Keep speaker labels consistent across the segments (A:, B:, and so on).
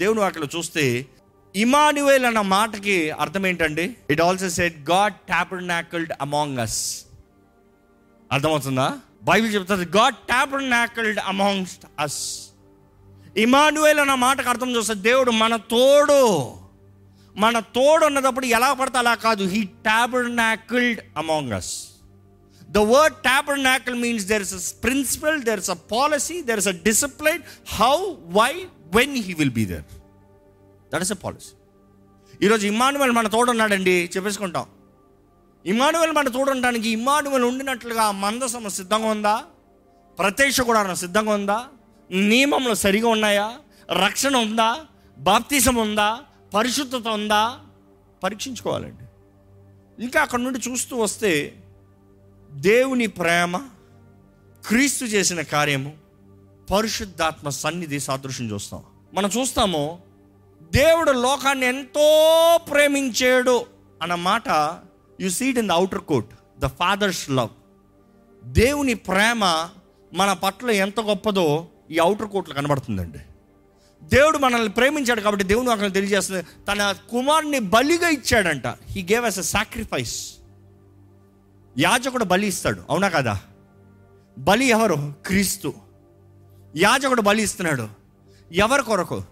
A: దేవుని వాక్యలో చూస్తే ఇమానువేల్ అన్న మాటకి అర్థం ఏంటండి? It also set God tabernacled among us అర్థమవుతుందా? బైబిల్ చెప్తుంది గాడ్ టాబర్నాకల్డ్ అమాంగ్స్ట్ అస్ ఇమానువేల్ అన్న మాటకు అర్థం చూస్తే దేవుడు మన తోడు. మన తోడు ఉన్నప్పుడు ఎలా పడితే అలా కాదు he tabernacled among us the word tabernacle means there is a principle there is a policy there is a discipline how why when he will be there that is a policy ఈరోజు ఇమానువల్ మన తోడు ఉన్నాడండి చెప్పేసుకుంటాం. ఇమానువల్ మన తోడు ఉండడానికి ఇమానువల్ ఉండినట్లుగా మందసమ సిద్ధంగా ఉందా? ప్రత్యక్ష కూడా సిద్ధంగా ఉందా? నియమంలో సరిగా ఉన్నాయా? రక్షణ ఉందా? బాప్తిసం ఉందా? పరిశుద్ధత ఉందా? పరీక్షించుకోవాలండి. ఇంకా అక్కడ నుండి చూస్తూ వస్తే దేవుని ప్రేమ క్రీస్తు చేసిన కార్యము పరిశుద్ధాత్మ సన్నిధి సాదృశ్యం చూస్తాం. మనం చూస్తాము దేవుడు లోకాన్ని ఎంతో ప్రేమించాడు అన్న మాట you said in the outer quote the father's love దేవుని ప్రేమ మన పట్ల ఎంత గొప్పదో ఈ అవుటర్ కోట్లో కనబడుతుందండి. దేవుడు మనల్ని ప్రేమించాడు కాబట్టి దేవుడు అక్కడ తెలియజేస్తుంది తన కుమారుని బలిగా ఇచ్చాడంట. He gave us a sacrifice యాజకుడు బలి ఇస్తాడు అవునా కదా? బలి ఎవరు? క్రీస్తు. యాజకుడు బలి ఇస్తున్నాడు ఎవరి కొరకు?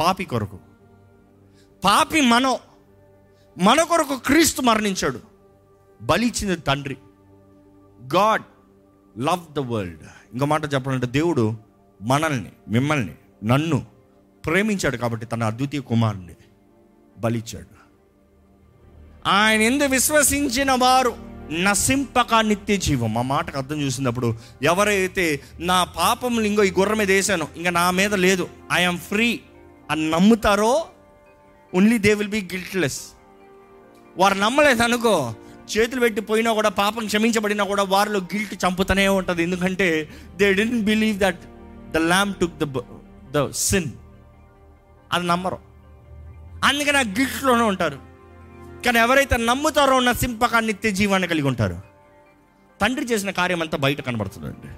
A: పాపి కొరకు. పాపి మనో మన కొరకు క్రీస్తు మరణించాడు. బలి ఇచ్చింది తండ్రి. God love the world. ఇంకో మాట చెప్పాలంటే దేవుడు మనల్ని మిమ్మల్ని నన్ను ప్రేమించాడు కాబట్టి తన అద్వితీయ కుమారుని బలిచ్చాడు. ఆయన ఎందు విశ్వసించిన వారు నశింపక నిత్య జీవం మా మాటకు అర్థం చూసినప్పుడు ఎవరైతే నా పాపములు ఇంకో ఈ గుర్రం మీద వేసాను ఇంకా నా మీద లేదు. ఐఎమ్ ఫ్రీ అని నమ్ముతారో only they will be guiltless వారు నమ్మలేదు అనుకో చేతులు పెట్టి పోయినా కూడా పాపం క్షమించబడినా కూడా వారిలో గిల్ట్ చంపుతూనే ఉంటుంది. ఎందుకంటే they didn't believe that the lamb took the the sin అది నమ్మరు. అందుకని ఆ గిల్ట్లోనే ఉంటారు. కానీ ఎవరైతే నమ్ముతారో నశింపక నిత్య జీవాన్ని కలిగి ఉంటారు. తండ్రి చేసిన కార్యం అంతా బయట కనబడుతుందండి.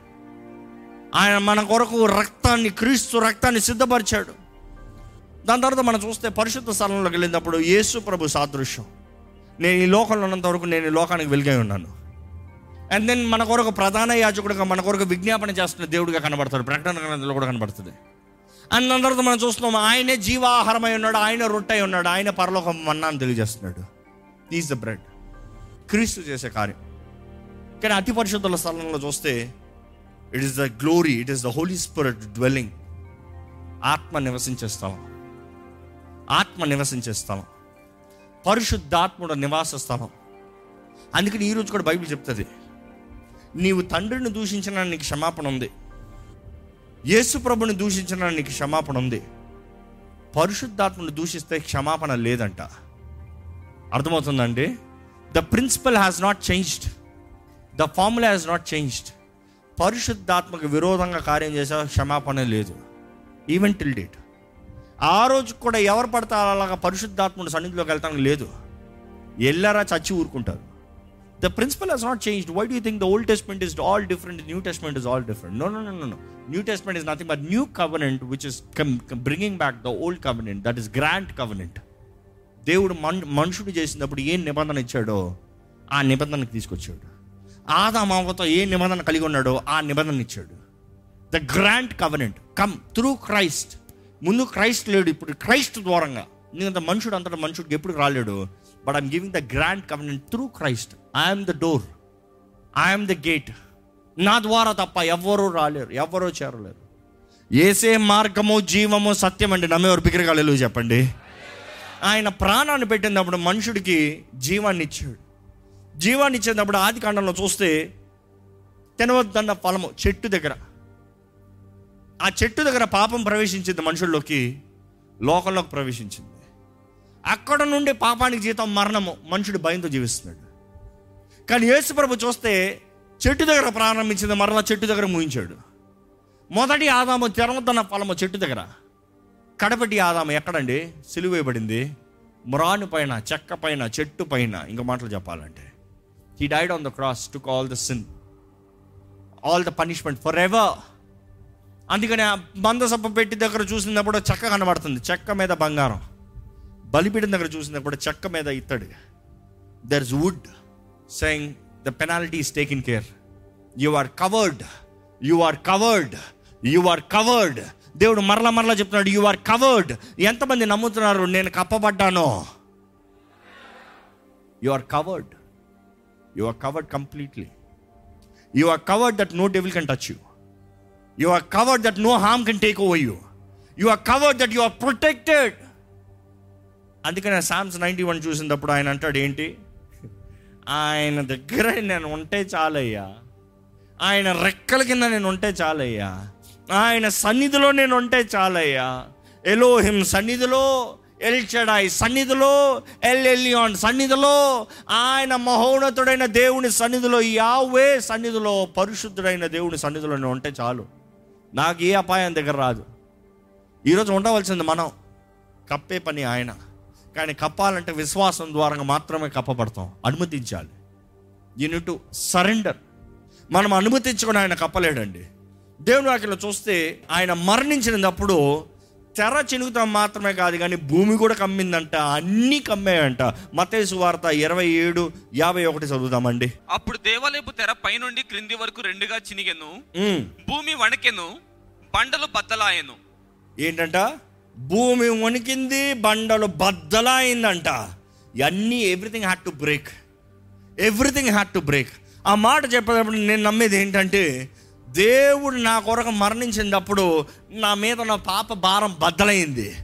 A: ఆయన మన కొరకు రక్తాన్ని క్రీస్తు రక్తాన్ని సిద్ధపరిచాడు. దాని తర్వాత మనం చూస్తే పరిశుద్ధ స్థలంలోకి వెళ్ళినప్పుడు యేసు ప్రభు సాదృశ్యం. నేను ఈ లోకంలో ఉన్నంత వరకు నేను ఈ లోకానికి వెలుగై ఉన్నాను. అండ్ దెన్ మన కొరకు ప్రధాన యాజకుడుగా మన కొరకు విజ్ఞాపన చేస్తున్న దేవుడిగా కనబడతాడు. ప్రకటన గ్రంథంలో కూడా కనబడుతుంది. అన్నందరితో మనం చూస్తున్నాం ఆయనే జీవాహారమై ఉన్నాడు ఆయన రొట్టై ఉన్నాడు ఆయన పరలోకం మన్నాను తెలియజేస్తున్నాడు. ఈజ్ ద బ్రెడ్ క్రీస్తు చేసే కార్యం. కానీ అతి పరిశుద్ధుల స్థలంలో చూస్తే it is the glory it is the Holy Spirit dwelling ఆత్మ నివసించే స్థలం. ఆత్మ నివసించే స్థలం. పరిశుద్ధాత్ముడు నివాస స్థలం. అందుకని ఈరోజు కూడా బైబిల్ చెప్తుంది నీవు తండ్రిని దూషించిన నీకు క్షమాపణ ఉంది. యేసు ప్రభుని దూషించిన నీకు క్షమాపణ ఉంది. పరిశుద్ధాత్మను దూషిస్తే క్షమాపణ లేదంట. అర్థమవుతుందండి? The principle has not changed the formula has not changed పరిశుద్ధాత్మకు విరోధంగా కార్యం చేసే క్షమాపణ లేదు. ఈవెన్ టిల్ డేట్ ఆ రోజు కూడా ఎవరు పడతారో అలాగా పరిశుద్ధాత్ముడు సన్నిధిలోకి వెళ్తానికి లేదు. ఎల్లరా చచ్చి ఊరుకుంటారు. the principle has not changed why do think the old testament is all different new testament is all different no no no no new testament is nothing but new covenant which is bringing back the old covenant that is grand covenant దేవుడు మన్ మనుషుడు చేసినప్పుడు ఏ నిబంధన ఇచ్చాడో ఆ నిబంధనకు తీసుకొచ్చాడు ఆదామావతో ఏ నిబంధన కలిగి ఉన్నాడో ఆ నిబంధన ఇచ్చాడు the grand covenant come through Christ ముందు క్రైస్ట్ లేడు ఇప్పుడు క్రైస్ట్ ద్వారంగా ఎందుకంటే మనుషుడు అంతటా మనుషుడికి ఎప్పుడు రాలేడు but I'm giving the grand covenant through Christ I'm the door I'm the gate నా ద్వారా తప్ప ఎవ్వరూ రాలేరు ఎవ్వరూ చేరలేరు. ఏసే మార్గము జీవము సత్యం అండి నమ్మేవారు బిగిరగాలు చెప్పండి. ఆయన ప్రాణాన్ని పెట్టినప్పుడు మనుషుడికి జీవాన్ని ఇచ్చాడు. జీవాన్ని ఇచ్చేటప్పుడు ఆది కాండంలో చూస్తే తినవద్దన్న ఫలము చెట్టు దగ్గర. ఆ చెట్టు దగ్గర పాపం ప్రవేశించింది మనుషుల్లోకి లోకంలోకి ప్రవేశించింది. అక్కడ నుండి పాపానికి జీతం మరణము. మనుషుడు భయంతో జీవిస్తున్నాడు. కానీ యేసుప్రభు చూస్తే చెట్టు దగ్గర ప్రారంభించింది మరలా చెట్టు దగ్గర ముగించాడు మొదటి ఆదాము తెరవద్దన్న ఫలము చెట్టు దగ్గర. కడపటి ఆదాము ఎక్కడండి? సిలువేయబడింది మ్రాను పైన చెక్క పైన చెట్టు పైన ఇంకో మాటలు చెప్పాలంటే. He died on the cross took all the sin all the punishment forever అందుకని ఆ మందసప్ప పెట్టి దగ్గర చూసినప్పుడు చెక్క కనబడుతుంది. చెక్క మీద బంగారం. బలిపీడిన దగ్గర చూసినప్పుడు చెక్క మీద ఇత్తడి. There is wood saying the penalty is taken care you are covered you are covered you are covered దేవుడు మరలా మరలా చెప్తున్నాడు యు ఆర్ కవర్డ్ ఎంతమంది నమ్ముతున్నారు నేను కప్పబడ్డాను. You are covered you are covered completely you are covered that no devil can touch you you are covered that no harm can take over you you are covered that you are protected అందుకనే psalms ninety one చూసినప్పుడు ఆయన అంటాడు ఏంటి? ఆయన దగ్గర నేను ఉంటే చాలయ్యా. ఆయన రెక్కల కింద నేను ఉంటే చాలయ్యా. ఆయన సన్నిధిలో నేను ఉంటే చాలయ్యా. ఎలోహిం సన్నిధిలో ఎల్చడాయి సన్నిధిలో ఎల్ ఎలియాన్ సన్నిధిలో ఆయన మహోన్నతుడైన దేవుని సన్నిధిలో యావే సన్నిధిలో పరిశుద్ధుడైన దేవుని సన్నిధిలో నేను ఉంటే చాలు. నాకు ఏ అపాయం దగ్గర రాదు. ఈరోజు ఉండవలసింది మనం. కప్పే పని ఆయన. కానీ కప్పాలంటే విశ్వాసం ద్వారా మాత్రమే కప్పబడతాం. అనుమతించాలి. యూనిట్ టు సరెండర్ మనం అనుమతించుకొని ఆయన కప్పలేడండి. దేవుని వాక్యలో చూస్తే ఆయన మరణించినప్పుడు తెర చినుకుతాం మాత్రమే కాదు కానీ భూమి కూడా కమ్మిందంట అన్నీ కమ్మాయంట. మతేసు వార్త ఇరవై ఏడు యాభై ఒకటి చదువుదామండి.
B: అప్పుడు దేవాలయపు తెర పైనుండి క్రింది వరకు రెండుగా చినిగెను. భూమి వణకెను బండలు బద్దలాయెను.
A: ఏంటంట? భూమి వణికింది బండలు బద్దలైందంట. అన్నీ everything had to break everything had to break ఆ మాట చెప్పేటప్పుడు నేను నమ్మేది ఏంటంటే దేవుడు నా కొరకు మరణించినప్పుడు నా మీద నా పాప భారం బద్దలైంది.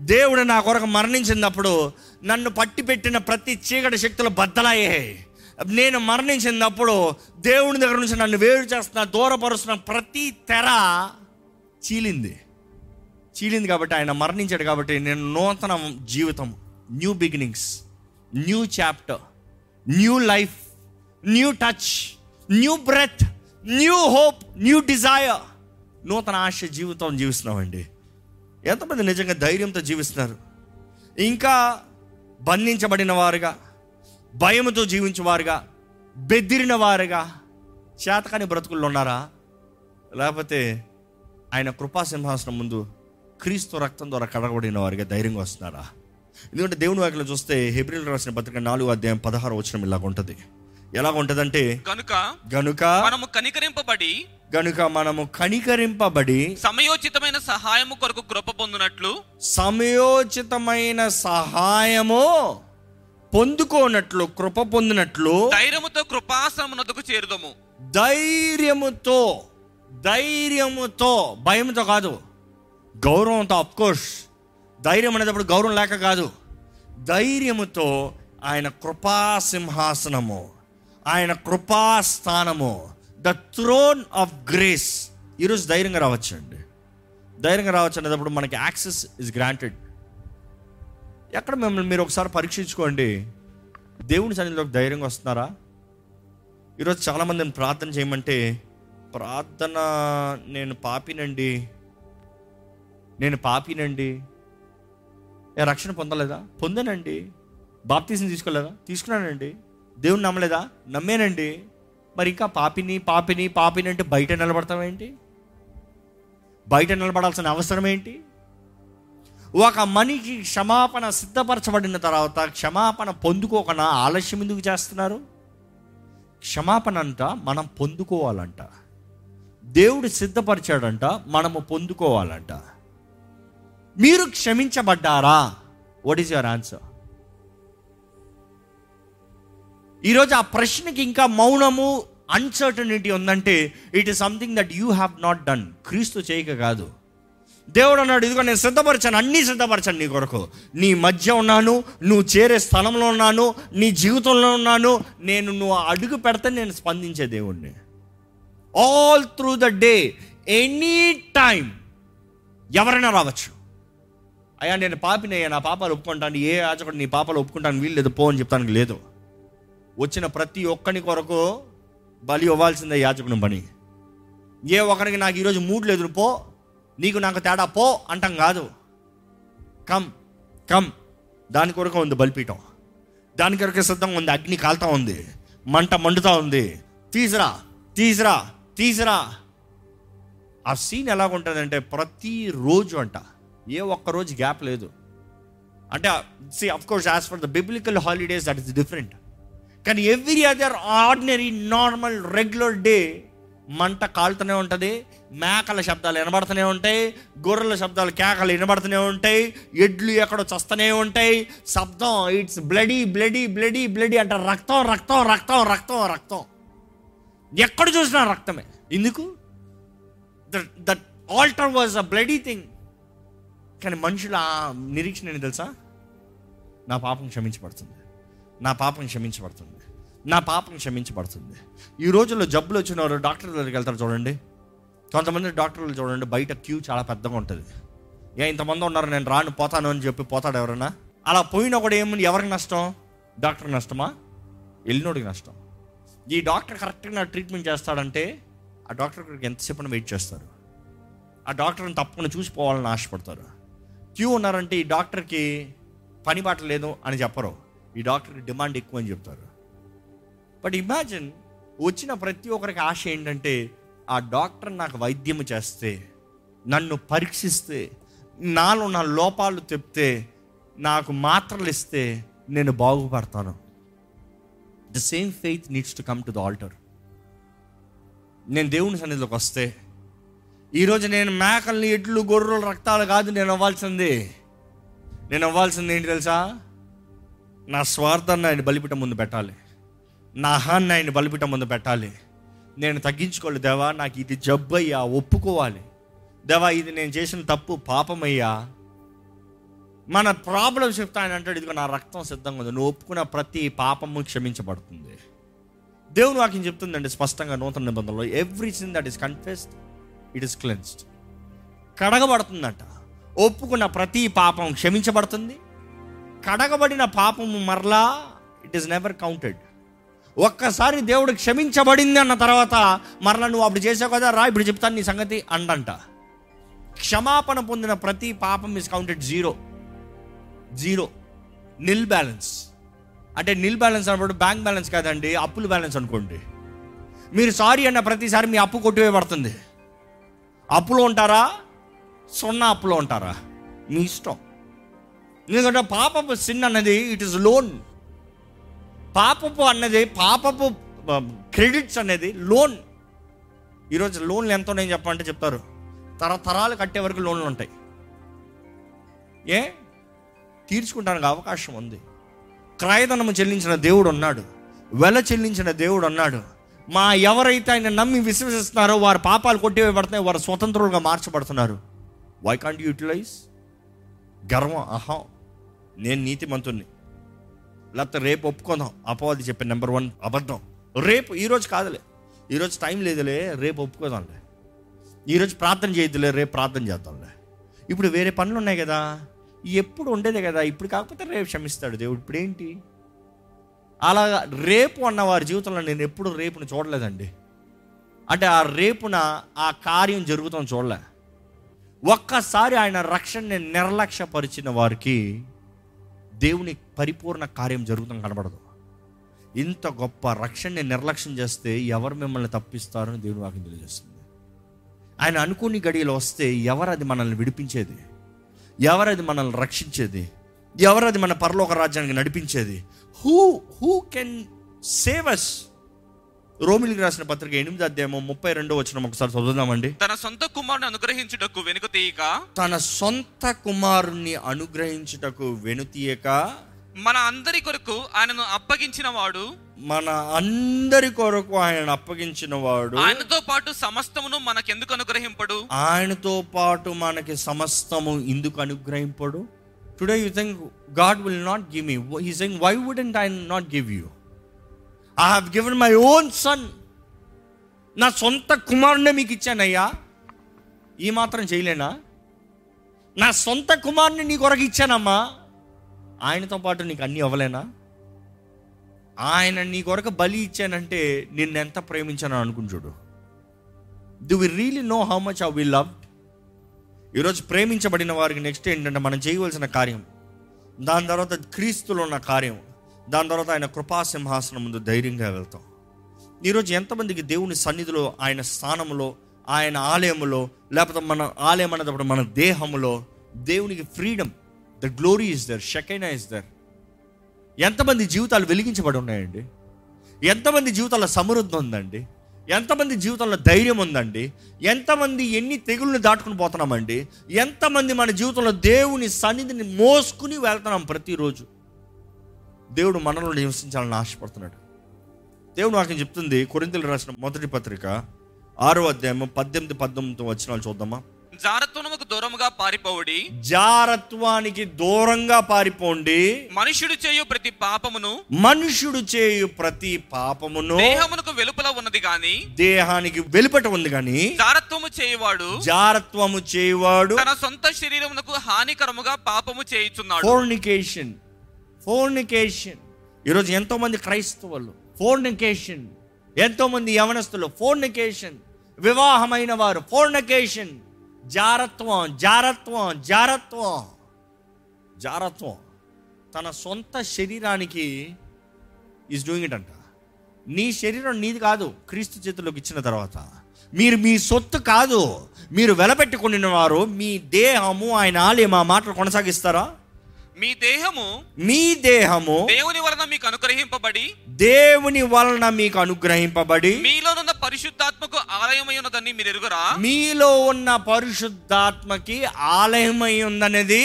A: దేవుడు నా కొరకు మరణించినప్పుడు నన్ను పట్టి పెట్టిన ప్రతి చీకటి శక్తులు బద్దలయ్యాయి. నేను మరణించినప్పుడు దేవుని దగ్గర నుంచి నన్ను వేరు చేస్తున్న దూరపరుస్తున్న ప్రతి తెర చీలింది. చీలింది కాబట్టి ఆయన మరణించాడు కాబట్టి నేను నూతన జీవితం new beginnings new chapter new life new touch new breath new hope new desire నూతన ఆశ జీవితం జీవిస్తున్నామండి. ఎంతమంది నిజంగా ధైర్యంతో జీవిస్తున్నారు? ఇంకా బంధించబడిన వారుగా భయంతో జీవించేవారుగా బెదిరిన వారుగా చేతకాని బ్రతుకుల్లో ఉన్నారా? లేకపోతే ఆయన కృపా సింహాసనం ముందు క్రీస్తు రక్తం ద్వారా కడగబడిన వారిగా ధైర్యంగా వస్తున్నారా? ఎందుకంటే దేవుని వాక్యలో చూస్తే హెబ్రిల్ రాసిన పత్రిక నాలుగు అధ్యాయం పదహారు వచ్చిన ఇలాగ ఉంటుంది. ఎలాగ ఉంటుందంటే
B: గనుక
A: గనుక
B: మనము కనికరింపబడి
A: గనుక మనము కనికరింపబడి
B: సమయోచితమైన సహాయము కొరకు కృప పొందినట్లు
A: సమయోచితమైన సహాయము పొందుకోనట్లు కృప పొందినట్లు
B: ధైర్యముతో కృపాసనమునకు చేరుదము.
A: ధైర్యముతో ధైర్యముతో భయంతో కాదు. గౌరవంతో అఫ్కోర్స్ ధైర్యం అనేటప్పుడు గౌరవం లేక కాదు. ధైర్యముతో ఆయన కృపా సింహాసనము ఆయన కృపా స్థానము ద థ్రోన్ ఆఫ్ గ్రేస్ ఈరోజు ధైర్యంగా రావచ్చు అండి ధైర్యంగా రావచ్చు అనేటప్పుడు మనకి యాక్సెస్ ఇస్ గ్రాంటెడ్ ఎక్కడ మిమ్మల్ని మీరు ఒకసారి పరీక్షించుకోండి. దేవుని సన్నిధిలోకి ధైర్యంగా వస్తున్నారా? ఈరోజు చాలామందిని ప్రార్థన చేయమంటే ప్రార్థన నేను పాపినండి నేను పాపినండి. రక్షణ పొందలేదా? పొందానండి. బాప్తీసం తీసుకోలేదా? తీసుకున్నానండి. దేవుని నమ్మలేదా? నమ్మేనండి. మరి ఇంకా పాపిని పాపిని పాపిని అంటే బయట నిలబడతామేంటి బయట నిలబడాల్సిన అవసరం ఏంటి? ఒక మనిషి క్షమాపణ సిద్ధపరచబడిన తర్వాత క్షమాపణ పొందుకోకుండా ఆలస్యం ఎందుకు చేస్తున్నారు? క్షమాపణ అంట మనం పొందుకోవాలంట. దేవుడు సిద్ధపరిచాడంట మనము పొందుకోవాలంట. మీరు క్షమించబడ్డారా? వాట్ ఈస్ యువర్ ఆన్సర్ ఈరోజు ఆ ప్రశ్నకి ఇంకా మౌనము అన్సర్టనిటీ ఉందంటే it is something that you have not done క్రీస్తు చేయక కాదు. దేవుడు అన్నాడు ఇదిగో నేను సిద్ధపరచాను అన్నీ సిద్ధపరచాను నీ కొరకు. నీ మధ్య ఉన్నాను నువ్వు చేరే స్థలంలో ఉన్నాను నీ జీవితంలో ఉన్నాను నేను నువ్వు అడుగు పెడితే నేను స్పందించే దేవుణ్ణి. All through the day any time ఎవరైనా రావచ్చు. అయ్యా నేను పాపినయ్యా నా పాపాలు ఒప్పుకుంటాను. ఏ యాచకుడు నీ పాపాలు ఒప్పుకుంటాను వీలు లేదు పో అని చెప్తానికి లేదు. వచ్చిన ప్రతి ఒక్కని కొరకు బలి ఇవ్వాల్సిందే యాచకుని పని. ఏ ఒకరికి నాకు ఈరోజు మూడ్ లేదు పో నీకు నాకు తేడా పో అంటాం కాదు. Come come. దాని కొరకు ఉంది బలిపీఠం. దాని కొరకు సిద్ధంగా ఉంది అగ్ని కాలుతా ఉంది మంట మండుతా ఉంది. తీసురా తీసురా తీసురా. ఆ సీన్ ఎలా ఉంటుందంటే ప్రతి అంట. ఏ ఒక్క రోజు గ్యాప్ లేదు. అంటే see of course as far the biblical holidays that is different కానీ every other ordinary normal regular day మంట కాలుతూనే ఉంటుంది మేకల శబ్దాలు వినబడుతూనే ఉంటాయి గొర్రెల శబ్దాలు కేకలు వినబడుతూనే ఉంటాయి ఎడ్లు ఎక్కడో చస్తూనే ఉంటాయి శబ్దం it's bloody bloody bloody bloody అంటే రక్తం రక్తం రక్తం రక్తం రక్తం. ఎక్కడ చూసినా రక్తమే. ఎందుకు? That altar was a bloody thing కానీ మనుషుల నిరీక్షణ ఏంటి తెలుసా? నా పాపం క్షమించబడుతుంది. నా పాపం క్షమించబడుతుంది. నా పాపం క్షమించబడుతుంది. ఈ రోజుల్లో జబ్బులు వచ్చిన వారు డాక్టర్ దగ్గరికి వెళ్తారు చూడండి. కొంతమంది డాక్టర్లు చూడండి బయట క్యూ చాలా పెద్దగా ఉంటుంది. ఏ ఇంతమంది ఉన్నారు నేను రాను పోతాను అని చెప్పి పోతాడు ఎవరైనా అలా పోయినా కూడా ఏముంది? ఎవరికి నష్టం? డాక్టర్ నష్టమా? వెళ్ళినోడికి నష్టం. ఈ డాక్టర్ కరెక్ట్గా నా ట్రీట్మెంట్ చేస్తాడంటే ఆ డాక్టర్ ఎంతసేపు వెయిట్ చేస్తారు. ఆ డాక్టర్ని తప్పకుండా చూసిపోవాలని ఆశపడతారు. క్యూ ఉన్నారంటే ఈ డాక్టర్కి పని బాట లేదు అని చెప్పరు. ఈ డాక్టర్కి డిమాండ్ ఎక్కువ అని చెప్తారు. బట్ ఇమాజిన్ వచ్చిన ప్రతి ఒక్కరికి ఆశ ఏంటంటే ఆ డాక్టర్ నాకు వైద్యం చేస్తే నన్ను పరీక్షిస్తే నాలో నా లోపాలు చెప్తే నాకు మాత్రలు ఇస్తే నేను బాగుపడతాను. The same faith needs to come to the altar నేను దేవుని సన్నిధిలోకి వస్తే ఈరోజు నేను మేకల్ని ఎడ్లు గొర్రెలు రక్తాలు కాదు నేను అవ్వాల్సింది. నేను అవ్వాల్సింది ఏంటి తెలుసా? నా స్వార్థాన్ని ఆయన బలిపిట ముందు పెట్టాలి. నా అహాన్ని ఆయన బలిపిట ముందు పెట్టాలి. నేను తగ్గించుకోవాలి దేవా నాకు ఇది జబ్బయ్యా ఒప్పుకోవాలి. దేవా ఇది నేను చేసిన తప్పు పాపమయ్యా. మన ప్రాబ్లం చెప్తా ఆయన అంటాడు ఇదిగో నా రక్తం సిద్ధంగా ఉంది. నువ్వు ఒప్పుకున్న ప్రతి పాపము క్షమించబడుతుంది. దేవుని వాక్యం చెప్తుందండి స్పష్టంగా నూతన నిబంధనలో every sin that is confessed it is cleansed కడగబడుతుందంట. ఒప్పుకున్న ప్రతి పాపం క్షమించబడుతుంది. కడగబడిన పాపము మరలా ఇట్ ఈస్ నెవర్ కౌంటెడ్ ఒక్కసారి దేవుడు క్షమించబడింది అన్న తర్వాత మరలా నువ్వు అప్పుడు చేసావు కదా రా ఇప్పుడు చెప్తాను నీ సంగతి అండంట. క్షమాపణ పొందిన ప్రతి పాపం is counted zero zero nil balance అంటే నిల్ బ్యాలెన్స్ అన్నప్పుడు బ్యాంక్ బ్యాలెన్స్ కాదండి అప్పుల బ్యాలెన్స్ అనుకోండి. మీరు సారీ అన్న ప్రతిసారి మీ అప్పు కొట్టివేయబడుతుంది. అప్పులో ఉంటారా? సున్నా అప్పులో ఉంటారా? మీ ఇష్టం. ఎందుకంటే పాపపు సిన్ అన్నది ఇట్ ఇస్ లోన్ పాపపు అన్నది పాపపు క్రెడిట్స్ అనేది లోన్ ఈరోజు లోన్లు ఎంత ఉన్నాయని చెప్పాలంటే చెప్తారు. తరతరాలు కట్టే వరకు లోన్లు ఉంటాయి. ఏ? తీర్చుకుంటానికి అవకాశం ఉంది. క్రయధనము చెల్లించిన దేవుడు ఉన్నాడు. వెల చెల్లించిన దేవుడు ఉన్నాడు. మా ఎవరైతే ఆయన నమ్మి విశ్వసిస్తున్నారో వారి పాపాలు కొట్టివేయబడుతున్నాయి వారు స్వతంత్రులుగా మార్చబడుతున్నారు. వై కాంట్ యూటిలైజ్ గర్వం అహం. నేను నీతిమంతుణ్ణి. లేకపోతే రేపు ఒప్పుకుందాం. అపవాది చెప్పే నెంబర్ వన్ అబద్ధం. రేపు ఈరోజు కాదులే. ఈరోజు టైం లేదులే రేపు ఒప్పుకోదాంలే. ఈరోజు ప్రార్థన చేయొద్దులే రేపు ప్రార్థన చేద్దాంలే. ఇప్పుడు వేరే పనులు ఉన్నాయి కదా. ఎప్పుడు ఉండేదే కదా. ఇప్పుడు కాకపోతే రేపు క్షమిస్తాడు దేవుడు. ఇప్పుడు ఏంటి అలా రేపు అన్న వారి జీవితంలో నేను ఎప్పుడు రేపును చూడలేదండి. అంటే ఆ రేపున ఆ కార్యం జరుగుతాం చూడలే. ఒక్కసారి ఆయన రక్షణని నిర్లక్ష్యపరిచిన వారికి దేవుని పరిపూర్ణ కార్యం జరుగుతాం కనబడదు. ఇంత గొప్ప రక్షణని నిర్లక్ష్యం చేస్తే ఎవరు మిమ్మల్ని తప్పిస్తారని దేవుని వాక్యం తెలియజేస్తుంది. ఆయన అనుకుని గడియలో వస్తే ఎవరది మనల్ని విడిపించేది? ఎవరది మనల్ని రక్షించేది? ఎవరది మన పరలోక రాజ్యానికి నడిపించేది? Who who can save us రోమిలికి రాసిన పత్రిక ఎనిమిది అధ్యాయం ముప్పై రెండో వచ్చిన ఒకసారి చదువుదామండి.
B: తన సొంత కుమారుని అనుగ్రహించుటకు వెనుక తీయక
A: తన సొంత కుమారుణ్ణి అనుగ్రహించుటకు వెనుతీయక?
B: మన అందరి కొరకు ఆయనను అప్పగించిన వాడు?
A: మన అందరి కొరకు ఆయన అప్పగించిన వాడు?
B: ఆయనతో పాటు సమస్తమును మనకెందుకు అనుగ్రహింపడు?
A: ఆయనతో పాటు మనకి సమస్తము ఇందుకు అనుగ్రహింపడు? Today you think God will not give me he think why wouldn't I not give you I have given my own son నా సొంత కుమారుడే మీకు ఇచ్చానయ్యా. ఈ మాత్రం చేయలేనా? నా సొంత కుమారుని నీ కొరకు ఇచ్చానమ్మా. ఆయనతో పాటు నీకు అన్నీ అవ్వలేనా? ఆయన నీ కొరకు బలి ఇచ్చానంటే నిన్ను ఎంత ప్రేమించానో అనుకుని చూడు do we really know how much how we loved ఈరోజు ప్రేమించబడిన వారికి నెక్స్ట్ ఏంటంటే మనం చేయవలసిన కార్యం. దాని తర్వాత క్రీస్తులో ఉన్న కార్యం. దాని తర్వాత ఆయన కృపాసింహాసనం ముందు ధైర్యంగా వెళ్తాం. ఈరోజు ఎంతమందికి దేవుని సన్నిధిలో ఆయన స్థానంలో ఆయన ఆలయములో లేకపోతే మన ఆలయం అనేటప్పుడు మన దేహములో దేవునికి freedom the glory is there shekinah is there ఎంతమంది జీవితాలు వెలిగించబడి ఉన్నాయండి? ఎంతమంది జీవితాల సమృద్ధి ఉందండి? ఎంతమంది జీవితంలో ధైర్యం ఉందండి? ఎంతమంది ఎన్ని తెగుళ్ళని దాటుకుని పోతున్నామండి? ఎంతమంది మన జీవితంలో దేవుని సన్నిధిని మోసుకుని వెళ్తున్నాం ప్రతిరోజు? దేవుడు మనలో నివసించాలని ఆశపడుతున్నాడు. దేవుడు నాకు చెప్తుంది కొరింతలు రాసిన మొదటి పత్రిక ఆరో అధ్యాయం పద్దెనిమిది పద్దెనిమిది వచ్చినాలు చూద్దామా?
B: జారత్వముకు దూరముగా పారిపోవుడి.
A: జారత్వానికి దూరంగా పారిపోండి.
B: మనుష్యుడు చేయు ప్రతి పాపమును
A: మనుషుడు చేయు ప్రతి పాపమును
B: దేహమునకు వెలుపల ఉన్నది గాని
A: దేహానికి వెలుపట ఉంది కానీ
B: జారత్వము చేయువాడు
A: జారత్వము చేయవాడు
B: తన సొంత శరీరమునకు హానికరముగా పాపము చేయుచున్నాడు.
A: ఫోర్నికేషన్ ఫోర్నికేషన్ ఈరోజు ఎంతో మంది క్రైస్తవులు ఫోర్నికేషన్ ఎంతో మంది యవనస్తులు ఫోర్నికేషన్ వివాహమైన వారు ఫోర్నికేషన్ జారత్వం జారత్వం జారత్వం. జారత్వం. తన సొంత శరీరానికి ఈజ్ డూయింగ్ ఇట్ అంట. నీ శరీరం నీది కాదు క్రీస్తు చేతిలోకి ఇచ్చిన తర్వాత. మీరు మీ సొత్తు కాదు మీరు వెలపెట్టుకుని వారు మీ దేహము ఆయన ఆలయం ఆ మాటలు కొనసాగిస్తారా?
B: మీ దేహము
A: మీ దేహము
B: దేవుని వలన మీకు అనుగ్రహింపబడి
A: దేవుని వలన మీకు అనుగ్రహింపబడి
B: మీలోనున్న పరిశుద్ధాత్మకు ఆలయమై ఉన్నదని మీరు ఎరుగురా
A: మీలో ఉన్న పరిశుద్ధాత్మకి ఆలయమై ఉందనేది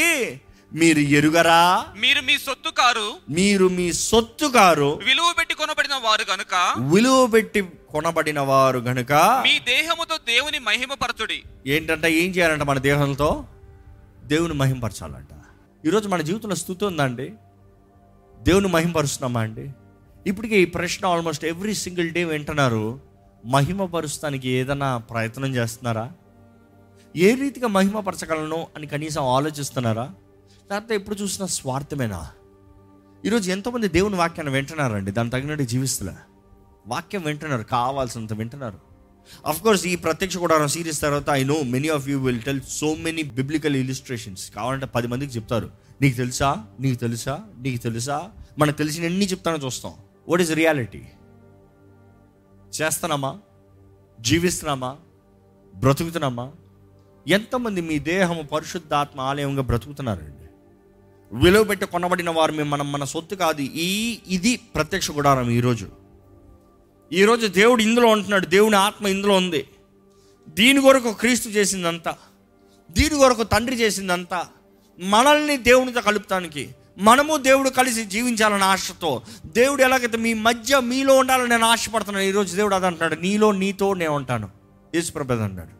A: మీరు ఎరుగరా?
B: మీరు మీ సొత్తు కారు
A: మీరు మీ సొత్తు గారు
B: విలువ పెట్టి కొనబడిన వారు గనుక
A: విలువ పెట్టి కొనబడిన వారు గనుక
B: మీ దేహముతో దేవుని మహిమపరచుడి.
A: ఏంటంటే ఏం చేయాలంట మన దేహంతో? దేవుని మహింపరచాలంట ఈరోజు మన జీవితంలో స్థుతి ఉందండి. దేవుని మహిమపరుస్తున్నామా అండి? ఇప్పటికే ఈ ప్రశ్న ఆల్మోస్ట్ ఎవ్రీ సింగిల్ డే వింటున్నారు. మహిమపరుస్తానికి ఏదైనా ప్రయత్నం చేస్తున్నారా? ఏ రీతిగా మహిమపరచగలను అని కనీసం ఆలోచిస్తున్నారా? లేకపోతే ఎప్పుడు చూసినా స్వార్థమేనా? ఈరోజు ఎంతోమంది దేవుని వాక్యాన్ని వింటున్నారండి. దాని తగినట్టు జీవిస్తులే వాక్యం వింటున్నారు. కావాల్సినంత వింటున్నారు. అఫ్ కోర్స్ ఈ ప్రత్యక్ష కూడా సిరీస్ తర్వాత I know many of you will tell so many biblical illustrations కావాలంటే పది మందికి చెప్తారు. నీకు తెలుసా? నీకు తెలుసా? నీకు తెలుసా? మనకు తెలిసిన ఎన్ని చెప్తానో చూస్తాం. వాట్ ఈస్ రియాలిటీ చేస్తున్నామా? జీవిస్తున్నామా? బ్రతుకుతున్నామా? ఎంతమంది మీ దేహము పరిశుద్ధాత్మ ఆలయంగా బ్రతుకుతున్నారండి? విలువ పెట్టి కొనబడిన వారు మేము మనం మన సొత్తు కాదు. ఈ ఇది ప్రత్యక్ష గుడారం ఈరోజు ఈరోజు దేవుడు ఇందులో ఉంటున్నాడు. దేవుని ఆత్మ ఇందులో ఉంది. దీని కొరకు క్రీస్తు చేసిందంతా. దీని కొరకు తండ్రి చేసిందంతా. మనల్ని దేవునితో కలుపుతానికి. మనము దేవుడు కలిసి జీవించాలని ఆశతో. దేవుడు ఎలాగైతే మీ మధ్య మీలో ఉండాలని నేను ఆశపడుతున్నాను ఈరోజు దేవుడు అది అంటున్నాడు నీలో నీతో నేను ఉంటాను. యేసుప్రభు అన్నాడు.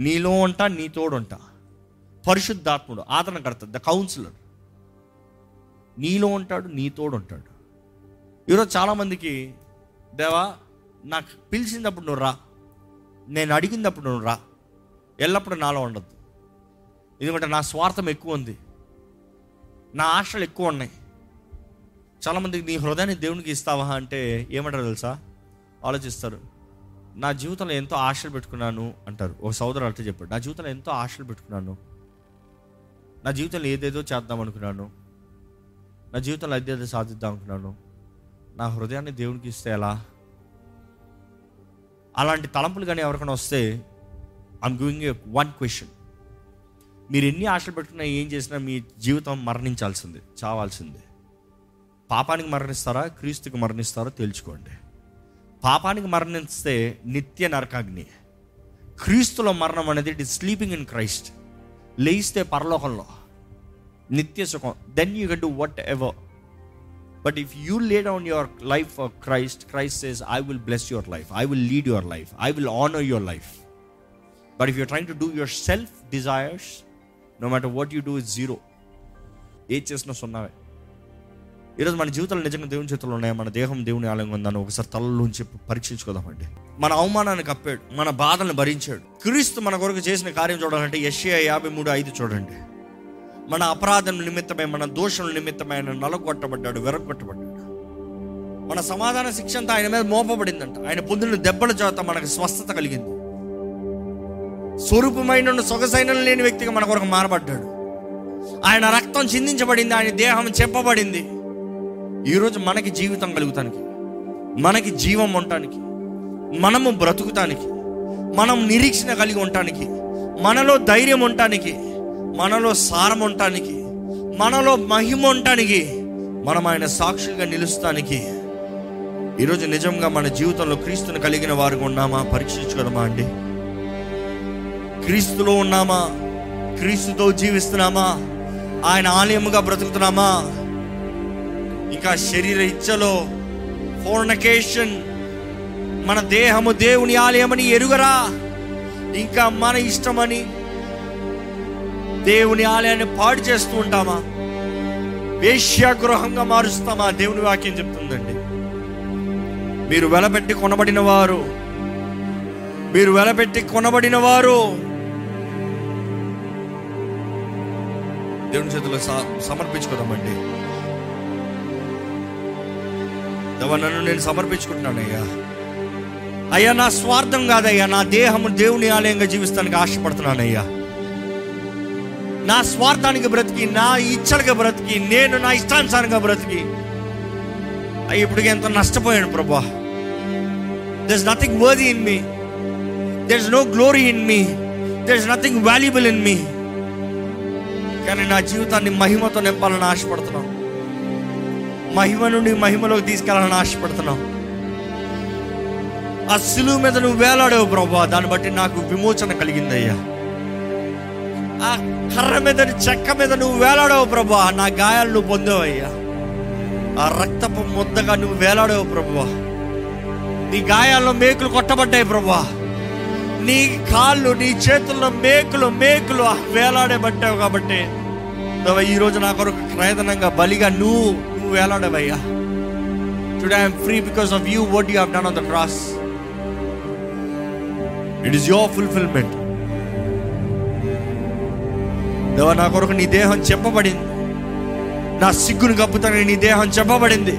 A: నీలో ఉంటా నీతోడు ఉంటా. పరిశుద్ధాత్ముడు ఆదరణకర్త ద కౌన్సిలర్. నీలో ఉంటాడు నీతోడు ఉంటాడు. ఈరోజు చాలామందికి దేవా నాకు పిలిచినప్పుడు నువ్వు రా. నేను అడిగినప్పుడు నువ్వు రా. ఎల్లప్పుడూ నాలో ఉండద్దు. ఎందుకంటే నా స్వార్థం ఎక్కువ ఉంది. నా ఆశలు ఎక్కువ ఉన్నాయి. చాలామందికి నీ హృదయాన్ని దేవునికి ఇస్తావా అంటే ఏమంటారు తెలుసా? ఆలోచిస్తారు. నా జీవితంలో ఎంతో ఆశలు పెట్టుకున్నాను అంటారు. ఒక సోదరు అంటే చెప్పాడు నా జీవితంలో ఎంతో ఆశలు పెట్టుకున్నాను. నా జీవితంలో ఏదేదో చేద్దాం అనుకున్నాను. నా జీవితంలో అదేదో సాధిద్దాం అనుకున్నాను. నా హృదయాన్ని దేవునికి ఇస్తే ఎలా? అలాంటి తలంపులు కానీ ఎవరికైనా వస్తే I'm going a one question మీరు ఎన్ని ఆశలు పెట్టుకున్నా ఏం చేసినా మీ జీవితం మరణించాల్సిందే చావాల్సిందే. పాపానికి మరణిస్తారా క్రీస్తుకి మరణిస్తారో తేల్చుకోండి పాపానికి మరణిస్తే నిత్య నరకాగ్ని. క్రీస్తులో మరణం అనేది it is sleeping in Christ లేయిస్తే పరలోకంలో. నిత్య సుఖం. Then you can do whatever but if you lay down your life for Christ Christ says I will bless your life I will lead your life I will honour your life but if you trying to do your self desires no matter what you do is zero ఏది చేసినా సున్నావే. ఈరోజు మన జీవితాలు నిజంగా దేవుని చేతులు ఉన్నాయి? మన దేహం దేవుని ఆలయంగా ఉందని ఒకసారి తలలోంచి పరీక్షించుకోదామండి. మన అవమానాన్ని కప్పాడు. మన బాధలను భరించాడు. క్రీస్తు మన కొరకు చేసిన కార్యం చూడాలంటే యశ్యా యాభై మూడు ఐదు చూడండి. మన అపరాధం నిమిత్తమై మన దోషం నిమిత్తమై ఆయన నలగొట్టబడ్డాడు వెరగొట్టబడ్డాడు. మన సమాధాన శిక్ష అంతా ఆయన మీద మోపబడిందంట. ఆయన పొందిన దెబ్బల చేత మనకు స్వస్థత కలిగింది. స్వరూపమైన సొగసైన లేని వ్యక్తిగా మన కొరకు మారబడ్డాడు. ఆయన రక్తం చిందించబడింది ఆయన దేహం చెప్పబడింది. ఈరోజు మనకి జీవితం కలుగుతానికి మనకి జీవం ఉండటానికి మనము బ్రతుకుతానికి మనం నిరీక్షణ కలిగి ఉండటానికి మనలో ధైర్యం ఉండటానికి మనలో సారం ఉండటానికి మనలో మహిమ ఉండటానికి మనం ఆయన సాక్షులుగా నిలుస్తానికి. ఈరోజు నిజంగా మన జీవితంలో క్రీస్తుని కలిగిన వారికి ఉన్నామా? పరీక్షించుకోదమా అండి? క్రీస్తులో ఉన్నామా? క్రీస్తుతో జీవిస్తున్నామా? ఆయన ఆలయముగా బ్రతుకుతున్నామా? ఇంకా శరీర ఇచ్చలో ఫోర్నకేషన్ మన దేహము దేవుని ఆలయమని ఎరుగరా? ఇంకా మన ఇష్టమని దేవుని ఆలయాన్ని పాడు చేస్తూ ఉంటామా? వేశ్యాగృహంగా మారుస్తామా? దేవుని వాక్యం చెప్తుందండి. మీరు వెలబెట్టి కొనబడిన వారు మీరు వెలబెట్టి కొనబడిన వారు దేవుని చేతిలో స- సమర్పించుకోదామండి. దేవా నన్ను నేను సమర్పించుకుంటున్నానయ్యా. అయ్యా నా స్వార్థం కాదయ్యా నా దేహము దేవుని ఆలయంగా జీవిస్తానికి ఆశపడుతున్నానయ్యా. నా స్వార్థానికి బ్రతికి నా ఇచ్చలకి బ్రతికి నేను నా ఇష్టానుసారంగా బ్రతికి. ఇప్పుడు ఎంత నష్టపోయాను ప్రభా. There is nothing worthy in me there is no glory in me there is nothing valuable in me కానీ నా జీవితాన్ని మహిమతో నింపాలని ఆశపడుతున్నాం. మహిమ నుండి మహిమలోకి తీసుకెళ్ళాలని ఆశపడుతున్నాం. ఆ సులువు మీద నువ్వు వేలాడావు ప్రభా. దాన్ని బట్టి నాకు విమోచన కలిగిందయ్యా. ఆ కర్ర మీద చెక్క మీద నువ్వు వేలాడావు ప్రభా. నా గాయాలు నువ్వు పొందావయ్యా. ఆ రక్తపు ముద్దగా నువ్వు వేలాడావు ప్రభా. నీ గాయాల్లో మేకులు కొట్టబడ్డాయి ప్రభా. నీ కాళ్ళు నీ చేతుల్లో మేకులు మేకులు వేలాడే పట్టావు కాబట్టి ఈరోజు ఈ రోజు నా కొరకు క్రయదనంగా బలిగా నువ్వు నువ్వు వేలాడవయ్యా. Today I'm free because of you what you have done on the cross it is your fulfilment దేవా నా కొరకు నీ దేహం చెప్పబడింది. నా సిగ్గును కప్పుతానని నీ దేహం చెప్పబడింది.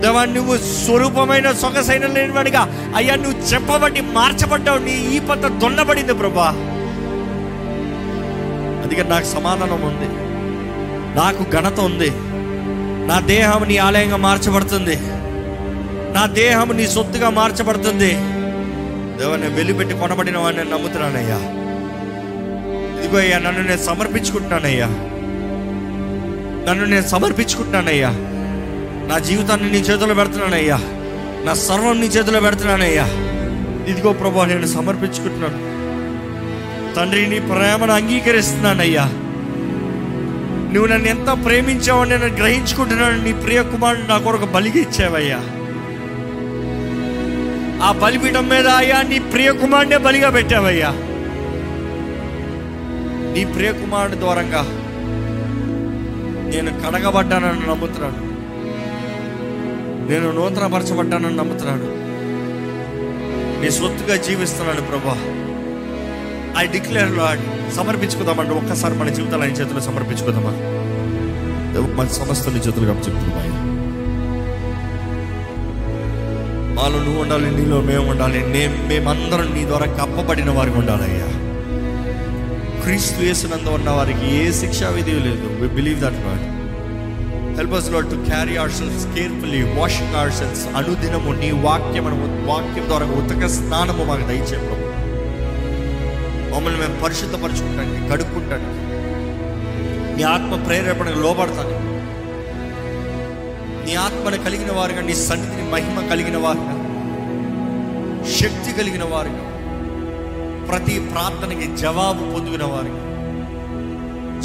A: దేవా నువ్వు స్వరూపమైన సొగసైన లేనివాడిగా. అయ్యా నువ్వు చెప్పబడి మార్చబడ్డావు. నీ ఈ పత్త దొన్నబడింది ప్రభా. అందుకే నాకు సమాధానం ఉంది. నాకు ఘనత ఉంది. నా దేహం నీ ఆలయంగా మార్చబడుతుంది. నా దేహం నీ సొత్తుగా మార్చబడుతుంది. దేవా నేను వెలిపెట్టి కొనబడిన వాడిని నమ్ముతున్నానయ్యా. ఇదిగో అయ్యా నన్ను నేను సమర్పించుకుంటున్నానయ్యా. నన్ను నేను సమర్పించుకుంటున్నానయ్యా. నా జీవితాన్ని నీ చేతిలో పెడుతున్నానయ్యా. నా సర్వం నీ చేతిలో పెడుతున్నానయ్యా. ఇదిగో ప్రభా నేను సమర్పించుకుంటున్నాను. తండ్రి నీ ప్రేమను అంగీకరిస్తున్నానయ్యా. నువ్వు నన్ను ఎంత ప్రేమించావో నేను గ్రహించుకుంటున్నాను. నీ ప్రియ కుమారుడు నా కొరకు బలిగి ఇచ్చావయ్యా. ఆ బలిపీఠం మీద అయ్యా నీ ప్రియ కుమారుడే బలిగా పెట్టావయ్యా. నీ ప్రియ ద్వారంగా నేను కడగబడ్డానని నమ్ముతున్నాను. నేను నూతనపరచబడ్డానని నమ్ముతున్నాను. నీ స్వత్తుగా జీవిస్తున్నాను ప్రభా. ఐ డిక్లేర్ లాడ్ సమర్పించుకుందామంటే ఒక్కసారి మన జీవితాలు ఆయన చేతిలో సమర్పించుకుందామా? మన సమస్త నీ చేతులుగా చెప్తున్నాయి మాలో నువ్వు ఉండాలి నీలో మేము ఉండాలి మేము మేమందరం నీ ద్వారా కప్పబడిన వారికి ఉండాలయ్యా. క్రీస్తు వేసినందు ఉన్న వారికి ఏ శిక్షా విధి లేదు. We believe that Lord help us Lord to carry ourselves carefully washing ourselves అనుదినము నీ వాక్యం వాక్యం ద్వారా ఉతక స్నానము మాకు దయచే ప్రభు. మమ్మల్ని మేము పరిశుద్ధపరచుకుంటానికి కడుక్కుంటానికి నీ ఆత్మ ప్రేరేపణకు లోబడతాను నీ ఆత్మను కలిగిన వారుగా నీ సన్నిధిని మహిమ కలిగిన వారుగా శక్తి కలిగిన వారుగా ప్రతి ప్రార్థనకి జవాబు పొందిన వారికి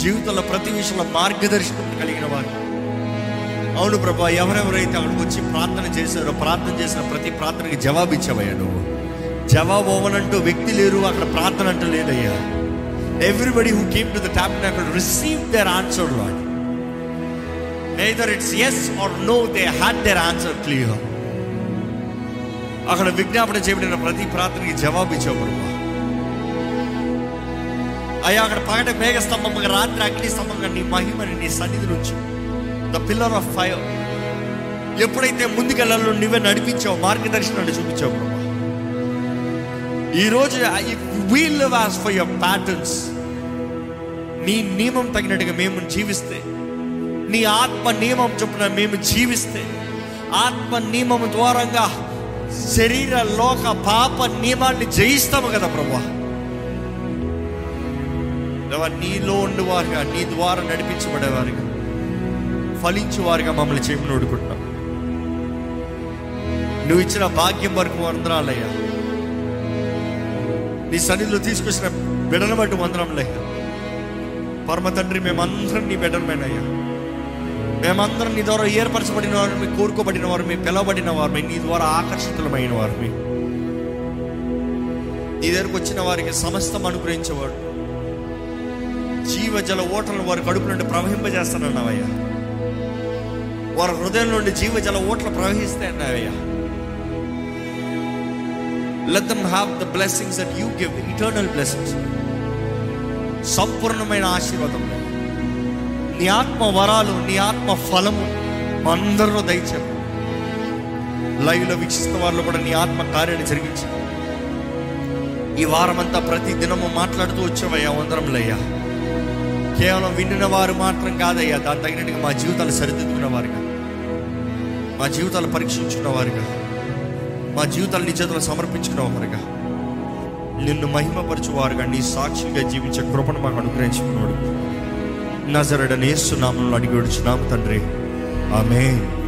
A: జీవితంలో ప్రతి విషయంలో మార్గదర్శకం కలిగిన వారు. అవును ప్రభా ఎవరెవరైతే అక్కడికి వచ్చి ప్రార్థన చేశారో ప్రార్థన చేసిన ప్రతి ప్రార్థనకి జవాబు ఇచ్చావయ్యా నువ్వు. జవాబు అవ్వనంటూ వ్యక్తి లేరు అక్కడ ప్రార్థన అంటూ లేదయ్యా. Everybody who came to the tab అక్కడ receive their answer Lord neither it's yes or no they had their answer clear అక్కడ విజ్ఞాపన చేయబడిన ప్రతి ప్రార్థనకి జవాబు ఇచ్చావు అయ్యా అక్కడ పగట మేఘ స్తంభంగా రాత్రి అగ్ని స్తంభంగా నీ మహిమని నీ సన్నిధి నుంచి ద పిల్లర్ ఆఫ్ ఫైర్ ఎప్పుడైతే ముందుకెళ్ళాలో నువ్వే నడిపించావు మార్గదర్శనాన్ని చూపించావు ప్రభా. ఈరోజు we live as far your patterns నీ నియమం తగినట్టుగా మేము జీవిస్తే నీ ఆత్మ నియమం చొప్పున మేము జీవిస్తే ఆత్మ నియమం ద్వారంగా శరీర లోక పాప నియమాన్ని జయిస్తాము కదా ప్రభా. దేవా, నీలో ఉండేవారుగా నీ ద్వారా నడిపించబడేవారుగా. ఫలించేవారుగా మమ్మల్ని చేయమని ఓడుకుంటున్నాం నువ్వు ఇచ్చిన భాగ్యం వరకు వందనాలయ్యా. నీ సన్నిధిలో తీసుకొచ్చిన బిడల బట్టి వందనంలయ్యా పరమ తండ్రి మేమందరం నీ బిడ్డలమేనయ్యా. మేమందరం నీ ద్వారా ఏర్పరచబడిన వారు మీ కోరుకోబడిన వారు మీ పిలవబడిన వారు నీ ద్వారా ఆకర్షితులమైన వారు మీ నీ దగ్గరకు వచ్చిన వారికి సమస్తం అనుగ్రహించేవాడు. జీవ జల ఓటలను వారి కడుపు నుండి ప్రవహింపజేస్తానన్నావయ్యా. వారి హృదయం నుండి జీవ జల ఓట్లు ప్రవహిస్తే అన్నావయ్యా let them have the blessings that you give eternal blessings సంపూర్ణమైన ఆశీర్వాదం. నీ ఆత్మ వరాలు నీ ఆత్మ ఫలము మా అందరిలో దయచేపు లైవ్లో వీక్షిస్తున్న వారిలో కూడా నీ ఆత్మ కార్యాన్ని జరిగించి. ఈ వారమంతా ప్రతి దినము మాట్లాడుతూ వచ్చావయ్యా వందరంలయ్యా కేవలం వింటున్న వారు మాత్రం కాదయ్యా. దాని తగినట్టుగా మా జీవితాలు సరిదిద్దుకున్న వారుగా మా జీవితాలు పరీక్షించుకున్న వారుగా మా జీవితాలు నీ చేతులు సమర్పించుకున్న వారుగా నిన్ను మహిమపరచువారుగా నీ సాక్షిగా జీవించే కృపను మాకు అనుగ్రహించుకున్నాడు. నజరడనేస్తున్నాము అడిగి వచ్చున్నాము తండ్రి. ఆమె